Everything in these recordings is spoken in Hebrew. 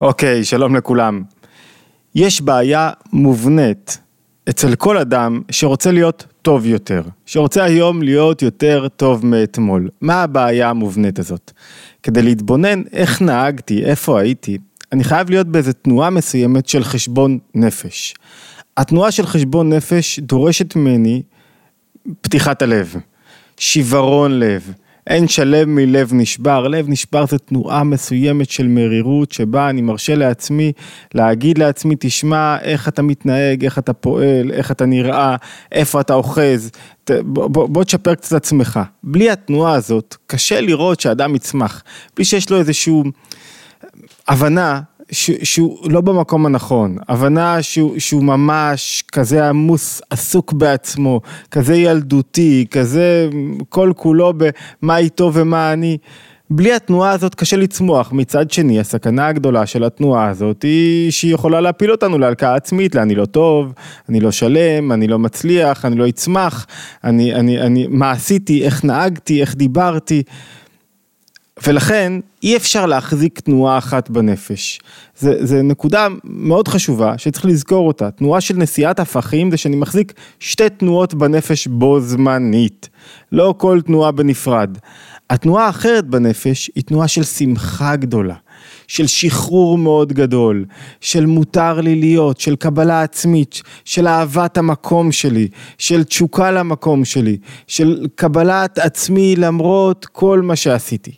אוקיי, שלום לכולם. יש בעיה מובנית אצל כל אדם שרוצה להיות טוב יותר, שרוצה היום להיות יותר טוב מאתמול. מה הבעיה המובנית הזאת? כדי להתבונן איך נהגתי, איפה הייתי, אני חייב להיות באיזה תנועה מסוימת של חשבון נפש. התנועה של חשבון נפש דורשת ממני פתיחת הלב, שיוורון לב. אין שלם מלב נשבר, לב נשבר זה תנועה מסוימת של מרירות שבה אני מרשה לעצמי להגיד לעצמי תשמע איך אתה מתנהג, איך אתה פועל, איך אתה נראה, איפה אתה אוחז, בוא, בוא, בוא תשפר קצת עצמך. בלי התנועה הזאת קשה לראות שאדם יצמח, בלי שיש לו איזושהי הבנה שהוא לא במקום הנכון, הבנה שהוא, שהוא ממש כזה עמוס, עסוק בעצמו, כזה ילדותי, כזה כל כולו במה איתו ומה אני. בלי התנועה הזאת קשה לצמוח, מצד שני הסכנה הגדולה של התנועה הזאת היא שהיא יכולה להפיל אותנו להלקאה עצמית, לאני לא טוב, אני לא שלם, אני לא מצליח, אני לא אצמח, אני, אני, אני, מה עשיתי, איך נהגתי, איך דיברתי. ולכן אי אפשר להחזיק תנועה אחת בנפש. זה נקודה מאוד חשובה שצריך לזכור אותה. תנועה של נשיאת הפכים זה שאני מחזיק שתי תנועות בנפש בו זמנית. לא כל תנועה בנפרד. התנועה האחרת בנפש היא תנועה של שמחה גדולה. של שחרור מאוד גדול, של מותר לי להיות, של קבלה עצמית, של אהבת המקום שלי, של תשוקה למקום שלי, של קבלת עצמי למרות כל מה שעשיתי.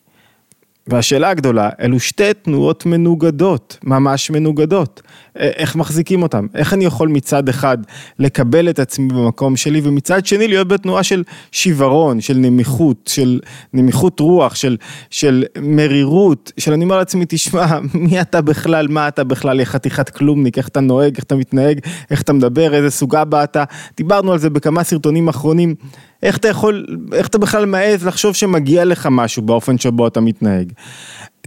והשאלה הגדולה, אלו שתי תנועות מנוגדות, ממש מנוגדות. איך מחזיקים אותם? איך אני יכול מצד אחד לקבל את עצמי במקום שלי, ומצד שני להיות בתנועה של שיוורון, של נמיכות, של נמיכות רוח, של, של מרירות, של אני אומר לעצמי, תשמע, מי אתה בכלל, מה אתה בכלל, יא חתיכת כלומניק, איך אתה נוהג, איך אתה מתנהג, איך אתה מדבר, איזה סוג אבא אתה. דיברנו על זה בכמה סרטונים אחרונים. איך אתה יכול, איך אתה בכלל מעז לחשוב שמגיע לך משהו באופן שבו אתה מתנהג.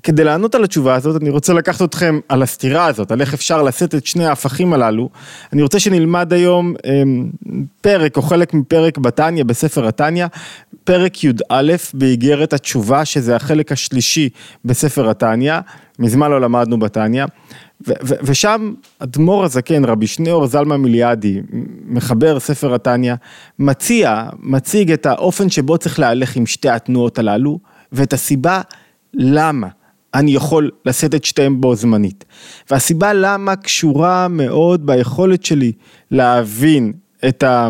כדי לענות על התשובה הזאת, אני רוצה לקחת אתכם על הסתירה הזאת, על איך אפשר לשאת את שני ההפכים הללו. אני רוצה שנלמד היום אמ, פרק או חלק מפרק בתניא, בספר התניא, פרק י"א באיגרת התשובה, שזה החלק השלישי בספר התניא, מזמן לא למדנו בתניא. ושם אדמו"ר הזקן, רבי שניאור זלמה מיליאדי, מחבר ספר התניא, מציע, מציג את האופן שבו צריך להלך עם שתי התנועות הללו, ואת הסיבה למה אני יכול לשאת את שתיהם בו זמנית. והסיבה למה קשורה מאוד ביכולת שלי להבין את ה...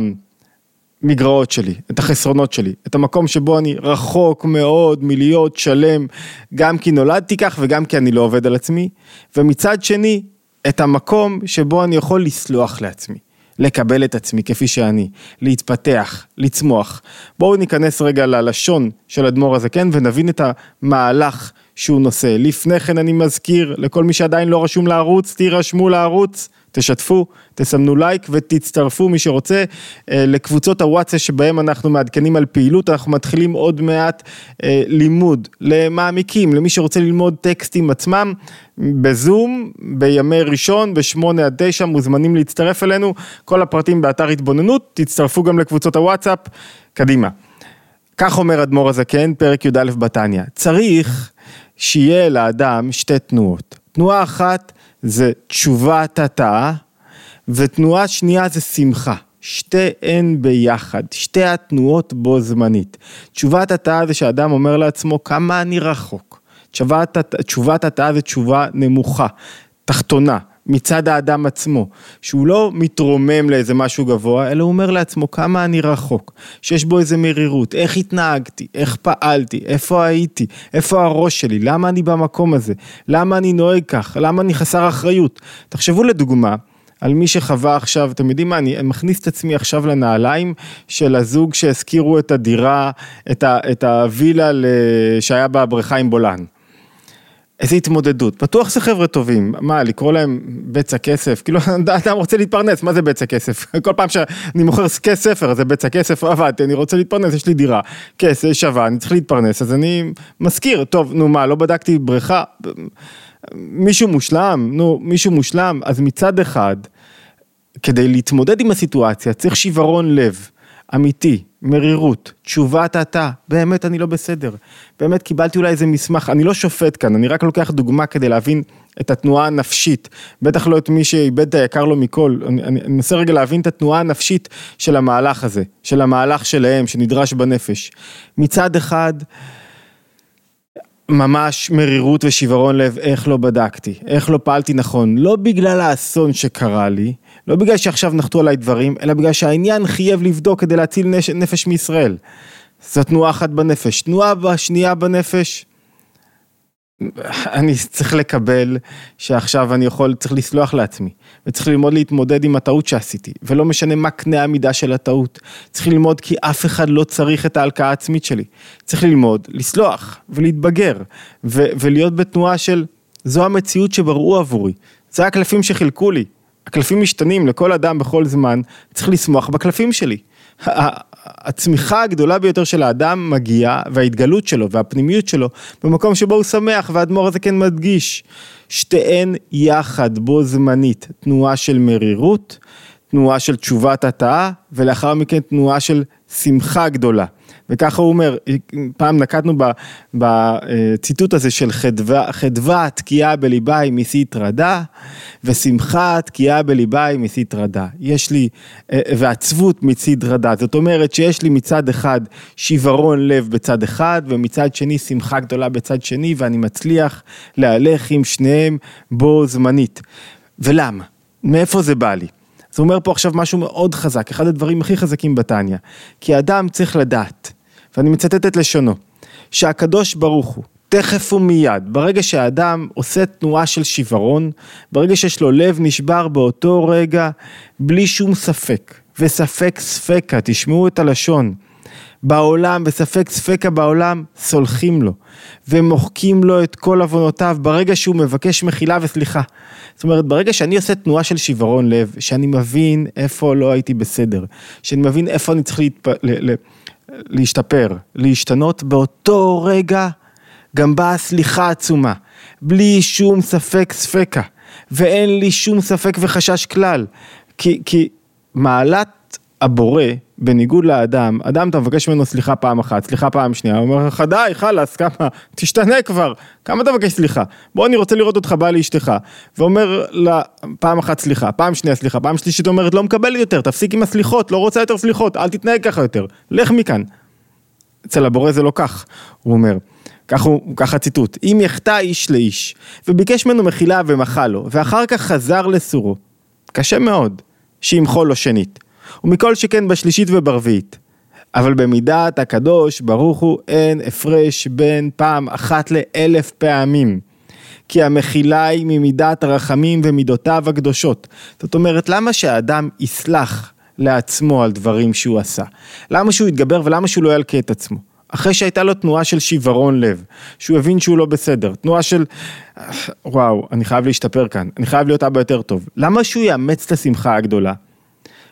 המגרעות שלי, את החסרונות שלי, את המקום שבו אני רחוק מאוד מלהיות שלם, גם כי נולדתי כך וגם כי אני לא עובד על עצמי, ומצד שני, את המקום שבו אני יכול לסלוח לעצמי, לקבל את עצמי כפי שאני, להתפתח, לצמוח. בואו ניכנס רגע ללשון של אדמו"ר הזקן ונבין את המהלך שהוא נושא. לפני כן אני מזכיר לכל מי שעדיין לא רשום לערוץ, תירשמו לערוץ. תשתפו, תסמנו לייק ותצטרפו מי שרוצה אה, לקבוצות הוואטסאפ שבהם אנחנו מעדכנים על פעילות, אנחנו מתחילים עוד מעט אה, לימוד למעמיקים, למי שרוצה ללמוד טקסטים עצמם בזום בימי ראשון בשמונה עד תשע מוזמנים להצטרף אלינו, כל הפרטים באתר התבוננות, תצטרפו גם לקבוצות הוואטסאפ, קדימה. כך אומר אדמו"ר הזקן, פרק י"א בתניא, צריך שיהיה לאדם שתי תנועות, תנועה אחת זה תשובת התאה, ותנועה שנייה זה שמחה. שתיהן ביחד, שתי התנועות בו זמנית. תשובת התאה זה שאדם אומר לעצמו כמה אני רחוק. תשובת, תשובת זה תשובה נמוכה, תחתונה. מצד האדם עצמו, שהוא לא מתרומם לאיזה משהו גבוה, אלא הוא אומר לעצמו כמה אני רחוק, שיש בו איזה מרירות, איך התנהגתי, איך פעלתי, איפה הייתי, איפה הראש שלי, למה אני במקום הזה, למה אני נוהג כך, למה אני חסר אחריות. תחשבו לדוגמה, על מי שחווה עכשיו, אתם יודעים מה, אני מכניס את עצמי עכשיו לנעליים של הזוג שהזכירו את הדירה, את, ה, את הווילה שהיה בבריכה עם בולען. איזה התמודדות, בטוח זה חבר'ה טובים, מה לקרוא להם בצע כסף, כאילו אדם רוצה להתפרנס, מה זה בצע כסף? כל פעם שאני מוכר ספר זה בצע כסף, עבדתי, אני רוצה להתפרנס, יש לי דירה, כסף שווה, אני צריך להתפרנס, אז אני מזכיר, טוב, נו מה, לא בדקתי בריכה, מישהו מושלם, נו, מישהו מושלם, אז מצד אחד, כדי להתמודד עם הסיטואציה צריך שיוורון לב. אמיתי, מרירות, תשובת אתה, באמת אני לא בסדר. באמת קיבלתי אולי איזה מסמך, אני לא שופט כאן, אני רק לוקח דוגמה כדי להבין את התנועה הנפשית, בטח לא את מי שאיבד את היקר לו מכל, אני, אני מנסה רגע להבין את התנועה הנפשית של המהלך הזה, של המהלך שלהם, שנדרש בנפש. מצד אחד, ממש מרירות ושברון לב, איך לא בדקתי, איך לא פעלתי נכון, לא בגלל האסון שקרה לי, לא בגלל שעכשיו נחתו עליי דברים, אלא בגלל שהעניין חייב לבדוק כדי להציל נש, נפש מישראל. זו תנועה אחת בנפש. תנועה שנייה בנפש, אני צריך לקבל שעכשיו אני יכול, צריך לסלוח לעצמי, וצריך ללמוד להתמודד עם הטעות שעשיתי, ולא משנה מה קנה המידה של הטעות, צריך ללמוד כי אף אחד לא צריך את ההלקאה העצמית שלי, צריך ללמוד, לסלוח ולהתבגר, ו- ולהיות בתנועה של זו המציאות שבראו עבורי, זה הקלפים שחילקו לי, הקלפים משתנים לכל אדם בכל זמן, צריך לשמוח בקלפים שלי. הצמיחה הגדולה ביותר של האדם מגיעה, וההתגלות שלו והפנימיות שלו, במקום שבו הוא שמח, והאדמו"ר הזה כן מדגיש, שתיהן יחד בו זמנית, תנועה של מרירות, תנועה של תשובת התאה, ולאחר מכן תנועה של שמחה גדולה. וככה הוא אומר, פעם נקטנו בציטוט הזה של חדווה, חדווה תקיעה בליבה היא מסית רדה, ושמחה תקיעה בליבה היא מסית רדה. יש לי, אה, ועצבות מסית רדה, זאת אומרת שיש לי מצד אחד שיוורון לב בצד אחד, ומצד שני שמחה גדולה בצד שני, ואני מצליח להלך עם שניהם בו זמנית. ולמה? מאיפה זה בא לי? הוא אומר פה עכשיו משהו מאוד חזק, אחד הדברים הכי חזקים בתניא. כי האדם צריך לדעת, ואני מצטט את לשונו, שהקדוש ברוך הוא, תכף ומיד, ברגע שהאדם עושה תנועה של שיוורון, ברגע שיש לו לב נשבר באותו רגע, בלי שום ספק, וספק ספקה, תשמעו את הלשון, בעולם, בספק ספקה בעולם, סולחים לו, ומוחקים לו את כל עוונותיו ברגע שהוא מבקש מחילה וסליחה. זאת אומרת, ברגע שאני עושה תנועה של שיוורון לב, שאני מבין איפה לא הייתי בסדר, שאני מבין איפה אני צריך להתפ... ל... ל... להשתפר, להשתנות, באותו רגע גם באה סליחה עצומה, בלי שום ספק ספקה, ואין לי שום ספק וחשש כלל, כי, כי מעלת הבורא, בניגוד לאדם, אדם אתה מבקש ממנו סליחה פעם אחת, סליחה פעם שנייה, הוא אומר לך די חלאס כמה, תשתנה כבר, כמה אתה מבקש סליחה, בוא אני רוצה לראות אותך בא לאשתך, ואומר לה פעם אחת סליחה, פעם שנייה סליחה, פעם שלישית אומרת לא מקבלת יותר, תפסיק עם הסליחות, לא רוצה יותר סליחות, אל תתנהג ככה יותר, לך מכאן. אצל הבורא זה לא כך, הוא אומר. ככה, ככה ציטוט, אם יחטא איש לאיש, וביקש ממנו מחילה ומחה לו, ואחר כך חזר לסורו, קשה מאוד, שימחול לו שנית. ומכל שכן בשלישית וברביעית. אבל במידת הקדוש ברוך הוא אין הפרש בין פעם אחת לאלף פעמים. כי המחילה היא ממידת הרחמים ומידותיו הקדושות. זאת אומרת, למה שהאדם יסלח לעצמו על דברים שהוא עשה? למה שהוא יתגבר ולמה שהוא לא ילקה את עצמו? אחרי שהייתה לו תנועה של שיוורון לב, שהוא הבין שהוא לא בסדר, תנועה של וואו, אני חייב להשתפר כאן, אני חייב להיות אבא יותר טוב. למה שהוא יאמץ את השמחה הגדולה?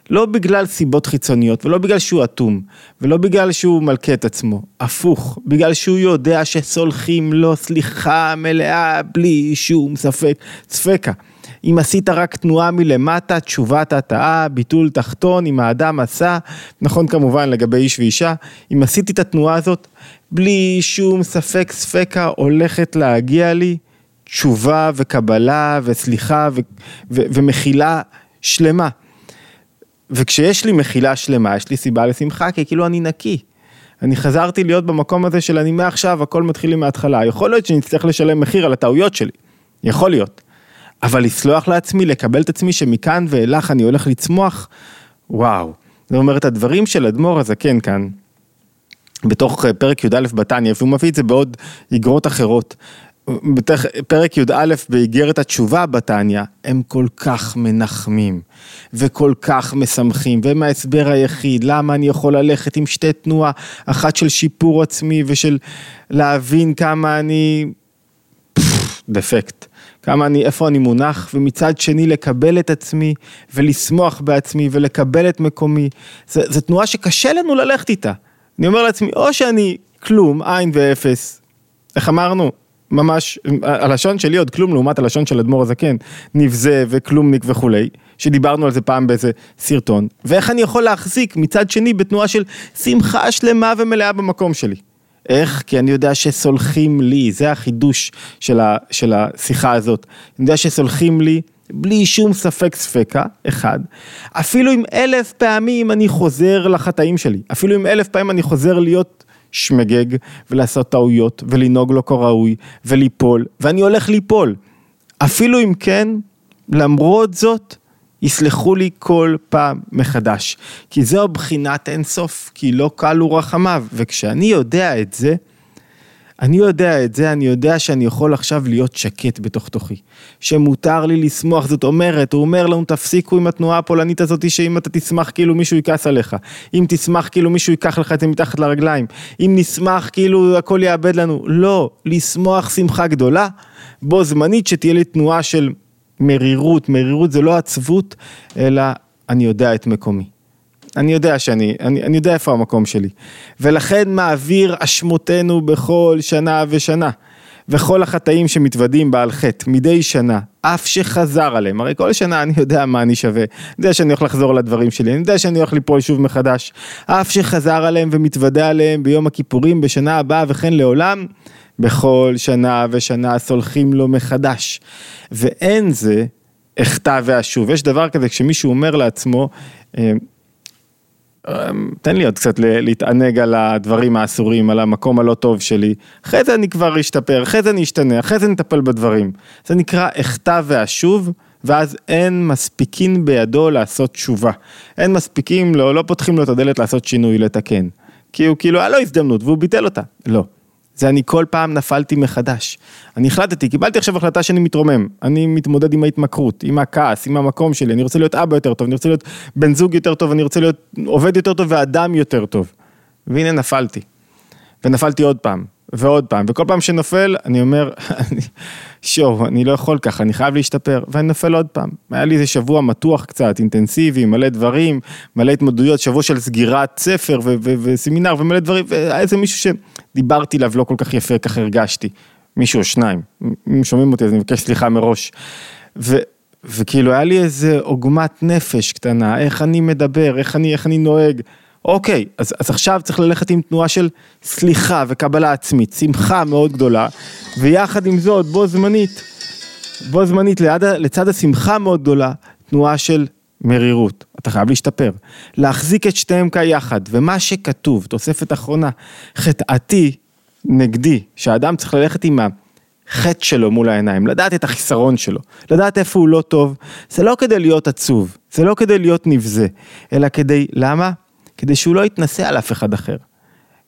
לא בגלל סיבות חיצוניות, ולא בגלל שהוא אטום, ולא בגלל שהוא מלכה את עצמו, הפוך, בגלל שהוא יודע שסולחים לו סליחה מלאה בלי שום ספק, ספקה. אם עשית רק תנועה מלמטה, תשובת התאה, ביטול תחתון, אם האדם עשה, נכון כמובן לגבי איש ואישה, אם עשיתי את התנועה הזאת, בלי שום ספק ספקה הולכת להגיע לי תשובה וקבלה וסליחה ו- ו- ומחילה שלמה. וכשיש לי מחילה שלמה, יש לי סיבה לשמחה, כי כאילו אני נקי. אני חזרתי להיות במקום הזה של אני מעכשיו, הכל מתחיל לי מההתחלה. יכול להיות שאני אצטרך לשלם מחיר על הטעויות שלי. יכול להיות. אבל לסלוח לעצמי, לקבל את עצמי שמכאן ואילך אני הולך לצמוח, וואו. זאת אומרת, הדברים של אדמו"ר הזקן כאן, בתוך אה, פרק י"א בתניא, והוא מביא את זה בעוד איגרות אחרות, פרק י"א באיגרת התשובה בתניא, הם כל כך מנחמים וכל כך משמחים, והם ההסבר היחיד, למה אני יכול ללכת עם שתי תנועה, אחת של שיפור עצמי ושל להבין כמה אני דפקט, כמה אני, איפה אני מונח, ומצד שני לקבל את עצמי ולשמוח בעצמי ולקבל את מקומי, זו תנועה שקשה לנו ללכת איתה. אני אומר לעצמי, או שאני כלום, עין ואפס, איך אמרנו? ממש, הלשון שלי עוד כלום לעומת הלשון של אדמו"ר הזקן, נבזה וכלומניק וכולי, שדיברנו על זה פעם באיזה סרטון, ואיך אני יכול להחזיק מצד שני בתנועה של שמחה שלמה ומלאה במקום שלי. איך? כי אני יודע שסולחים לי, זה החידוש של, ה, של השיחה הזאת. אני יודע שסולחים לי בלי שום ספק ספקה, אחד. אפילו אם אלף פעמים אני חוזר לחטאים שלי, אפילו אם אלף פעמים אני חוזר להיות שמגג ולעשות טעויות ולנהוג לא כראוי וליפול, ואני הולך ליפול. אפילו אם כן, למרות זאת, יסלחו לי כל פעם מחדש. כי זו בחינת אינסוף, כי לא קלו רחמיו. וכשאני יודע את זה, אני יודע את זה, אני יודע שאני יכול עכשיו להיות שקט בתוך תוכי. שמותר לי לשמוח, זאת אומרת, הוא אומר לנו תפסיקו עם התנועה הפולנית הזאת שאם אתה תשמח כאילו מישהו יכעס עליך. אם תשמח כאילו מישהו ייקח לך את זה מתחת לרגליים. אם נשמח כאילו הכל יאבד לנו. לא, לשמוח שמחה גדולה, בו זמנית שתהיה לי תנועה של מרירות, מרירות זה לא עצבות, אלא אני יודע את מקומי. אני יודע שאני, אני, אני יודע איפה המקום שלי. ולכן מעביר אשמותינו בכל שנה ושנה. וכל החטאים שמתוודים בעל חטא מדי שנה, אף שחזר עליהם, הרי כל שנה אני יודע מה אני שווה, אני יודע שאני הולך לחזור לדברים שלי, אני יודע שאני הולך ליפול שוב מחדש, אף שחזר עליהם ומתוודה עליהם ביום הכיפורים בשנה הבאה וכן לעולם, בכל שנה ושנה סולחים לו מחדש. ואין זה אחטא ואשוב. יש דבר כזה כשמישהו אומר לעצמו, אה, תן לי עוד קצת להתענג על הדברים האסורים, על המקום הלא טוב שלי, אחרי זה אני כבר אשתפר, אחרי זה אני אשתנה, אחרי זה נטפל בדברים. זה נקרא אחטא ואשוב, ואז אין מספיקין בידו לעשות תשובה. אין מספיקים, לא, לא פותחים לו את הדלת לעשות שינוי, לתקן. כי הוא כאילו, היה לו הזדמנות והוא ביטל אותה. לא. זה אני כל פעם נפלתי מחדש. אני החלטתי, קיבלתי עכשיו החלטה שאני מתרומם, אני מתמודד עם ההתמכרות, עם הכעס, עם המקום שלי, אני רוצה להיות אבא יותר טוב, אני רוצה להיות בן זוג יותר טוב, אני רוצה להיות עובד יותר טוב ואדם יותר טוב. והנה נפלתי. ונפלתי עוד פעם, ועוד פעם, וכל פעם שנופל, אני אומר, שואו, אני לא יכול ככה, אני חייב להשתפר, ואני נופל עוד פעם. היה לי איזה שבוע מתוח קצת, אינטנסיבי, מלא דברים, מלא התמודדויות, שבוע של סגירת ספר וסמינר ומלא דברים, והיה איזה מישהו שדיברתי אליו לא כל כך יפה, ככה הרגשתי. מישהו או שניים, אם שומעים אותי אז אני מבקש סליחה מראש. ו, וכאילו היה לי איזה עוגמת נפש קטנה, איך אני מדבר, איך אני, איך אני נוהג. אוקיי, אז, אז עכשיו צריך ללכת עם תנועה של סליחה וקבלה עצמית, שמחה מאוד גדולה, ויחד עם זאת, בו זמנית, בו זמנית, ליד, לצד השמחה מאוד גדולה, תנועה של מרירות, אתה חייב להשתפר. להחזיק את שתיהם כיחד, ומה שכתוב, תוספת אחרונה, חטאתי נגדי, שהאדם צריך ללכת עם החטא שלו מול העיניים, לדעת את החיסרון שלו, לדעת איפה הוא לא טוב, זה לא כדי להיות עצוב, זה לא כדי להיות נבזה, אלא כדי, למה? כדי שהוא לא יתנסה על אף אחד אחר.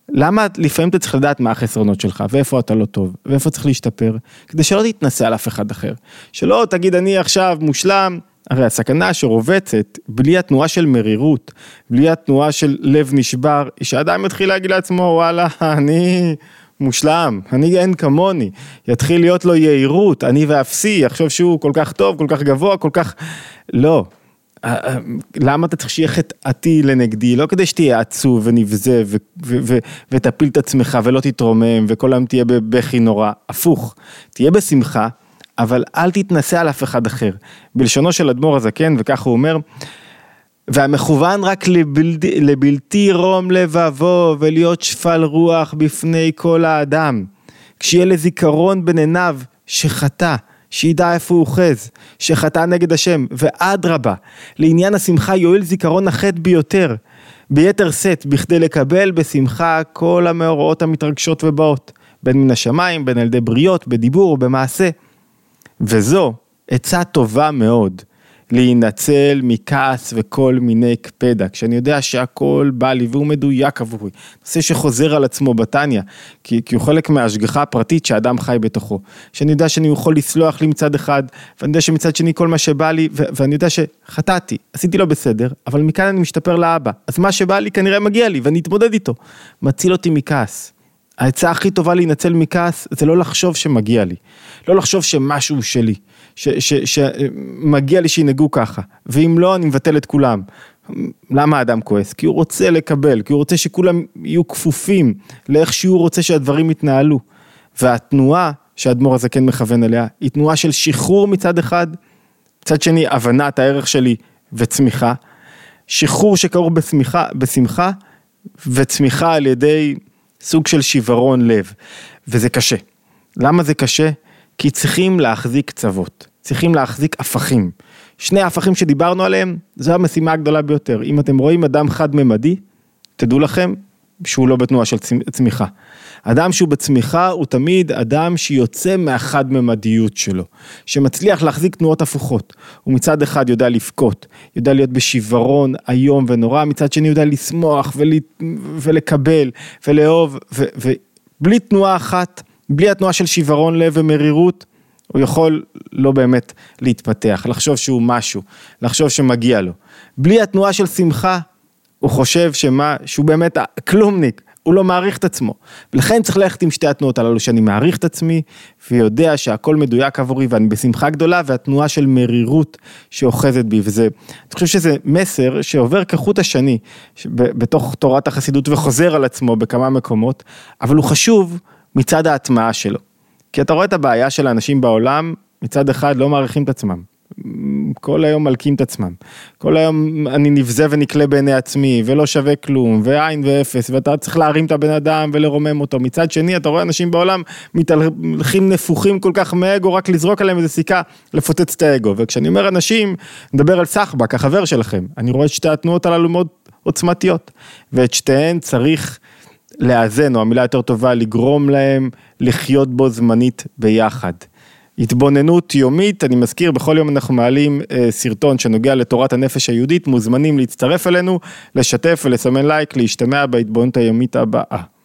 למה לפעמים אתה צריך לדעת מה החסרונות שלך, ואיפה אתה לא טוב, ואיפה צריך להשתפר, כדי שלא תתנסה על אף אחד אחר. שלא תגיד אני עכשיו מושלם, הרי הסכנה שרובצת, בלי התנועה של מרירות, בלי התנועה של לב נשבר, היא שאדם יתחיל להגיד לעצמו, וואלה, אני מושלם, אני אין כמוני. יתחיל להיות לו יהירות, אני ואפסי, יחשוב שהוא כל כך טוב, כל כך גבוה, כל כך... לא. למה אתה צריך שיהיה חטאתי לנגדי? לא כדי שתהיה עצוב ונבזה ותפיל את עצמך ולא תתרומם וכל היום תהיה בבכי נורא, הפוך, תהיה בשמחה, אבל אל תתנסה על אף אחד אחר. בלשונו של אדמו"ר הזקן, וכך הוא אומר, והמכוון רק לבלתי, לבלתי רום לבבו ולהיות שפל רוח בפני כל האדם. כשיהיה לזיכרון בין עיניו שחטא. שידע איפה הוא אוחז, שחטא נגד השם, ואדרבה, לעניין השמחה יועיל זיכרון החטא ביותר, ביתר שאת, בכדי לקבל בשמחה כל המאורעות המתרגשות ובאות, בין מן השמיים, בין על ידי בריות, בדיבור ובמעשה. וזו עצה טובה מאוד. להינצל מכעס וכל מיני קפדה, כשאני יודע שהכל בא לי והוא מדויק עבורי, נושא שחוזר על עצמו בתניא, כי, כי הוא חלק מההשגחה הפרטית שהאדם חי בתוכו, שאני יודע שאני יכול לסלוח לי מצד אחד, ואני יודע שמצד שני כל מה שבא לי, ו- ואני יודע שחטאתי, עשיתי לא בסדר, אבל מכאן אני משתפר לאבא, אז מה שבא לי כנראה מגיע לי ואני אתמודד איתו, מציל אותי מכעס. העצה הכי טובה להינצל מכעס זה לא לחשוב שמגיע לי, לא לחשוב שמשהו שלי. שמגיע לי שינהגו ככה, ואם לא, אני מבטל את כולם. למה האדם כועס? כי הוא רוצה לקבל, כי הוא רוצה שכולם יהיו כפופים לאיך שהוא רוצה שהדברים יתנהלו. והתנועה שהאדמו"ר הזה כן מכוון אליה, היא תנועה של שחרור מצד אחד, מצד שני, הבנת הערך שלי וצמיחה. שחרור שכרוך בשמחה, בשמחה וצמיחה על ידי סוג של שיוורון לב, וזה קשה. למה זה קשה? כי צריכים להחזיק קצוות, צריכים להחזיק הפכים. שני ההפכים שדיברנו עליהם, זו המשימה הגדולה ביותר. אם אתם רואים אדם חד-ממדי, תדעו לכם שהוא לא בתנועה של צמיחה. אדם שהוא בצמיחה הוא תמיד אדם שיוצא מהחד-ממדיות שלו, שמצליח להחזיק תנועות הפוכות. הוא מצד אחד יודע לבכות, יודע להיות בשיוורון איום ונורא, מצד שני יודע לשמוח ול... ולקבל ולאהוב, ובלי תנועה אחת, בלי התנועה של שיוורון לב ומרירות, הוא יכול לא באמת להתפתח, לחשוב שהוא משהו, לחשוב שמגיע לו. בלי התנועה של שמחה, הוא חושב שמה, שהוא באמת כלומניק, הוא לא מעריך את עצמו. ולכן צריך ללכת עם שתי התנועות הללו, שאני מעריך את עצמי, ויודע שהכל מדויק עבורי, ואני בשמחה גדולה, והתנועה של מרירות שאוחזת בי, וזה, אני חושב שזה מסר שעובר כחוט השני, בתוך תורת החסידות, וחוזר על עצמו בכמה מקומות, אבל הוא חשוב מצד ההטמעה שלו. כי אתה רואה את הבעיה של האנשים בעולם, מצד אחד לא מעריכים את עצמם. כל היום מלקים את עצמם. כל היום אני נבזה ונקלה בעיני עצמי, ולא שווה כלום, ועין ואפס, ואתה צריך להרים את הבן אדם ולרומם אותו. מצד שני, אתה רואה אנשים בעולם מתהלכים נפוחים כל כך מאגו, רק לזרוק עליהם איזה סיכה, לפוצץ את האגו. וכשאני אומר אנשים, נדבר על סחבק, החבר שלכם. אני רואה את שתי התנועות הללו מאוד עוצמתיות, ואת שתיהן צריך לאזן, או המילה יותר טובה, לגרום להם לחיות בו זמנית ביחד. התבוננות יומית, אני מזכיר, בכל יום אנחנו מעלים אה, סרטון שנוגע לתורת הנפש היהודית, מוזמנים להצטרף אלינו, לשתף ולסמן לייק, להשתמע בהתבוננות היומית הבאה.